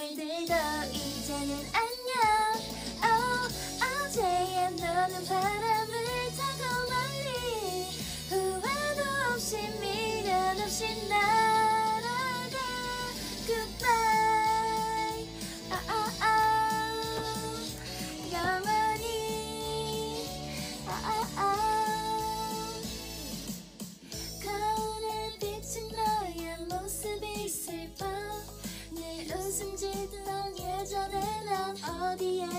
선물들도 이제는 안녕. 어, oh, 어제의 너는 바람을 타고 멀리 후회도 없이 미련 없이 나 찾아내면 어디에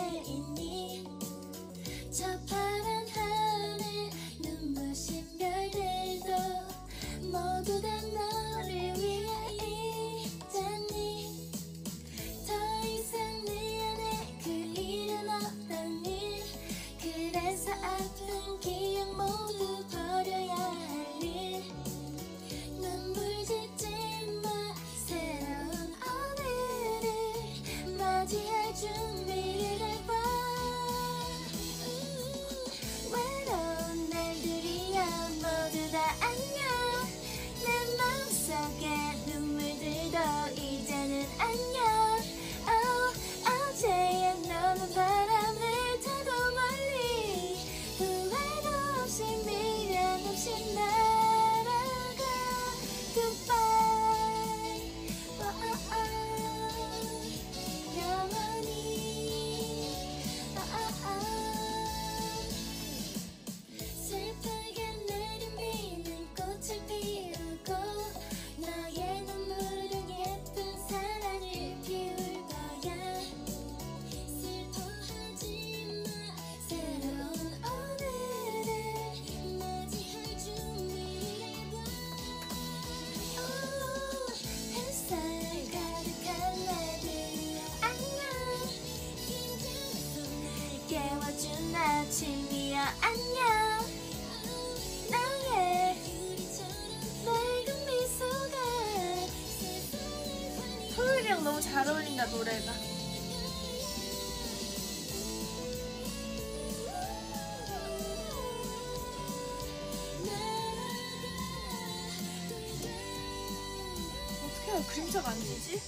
깨워준 아침이야. 안녕. 나의 맑은 미소가 토요일이랑 너무 잘 어울린다 노래가. 어떻게 그림자가 안 지지?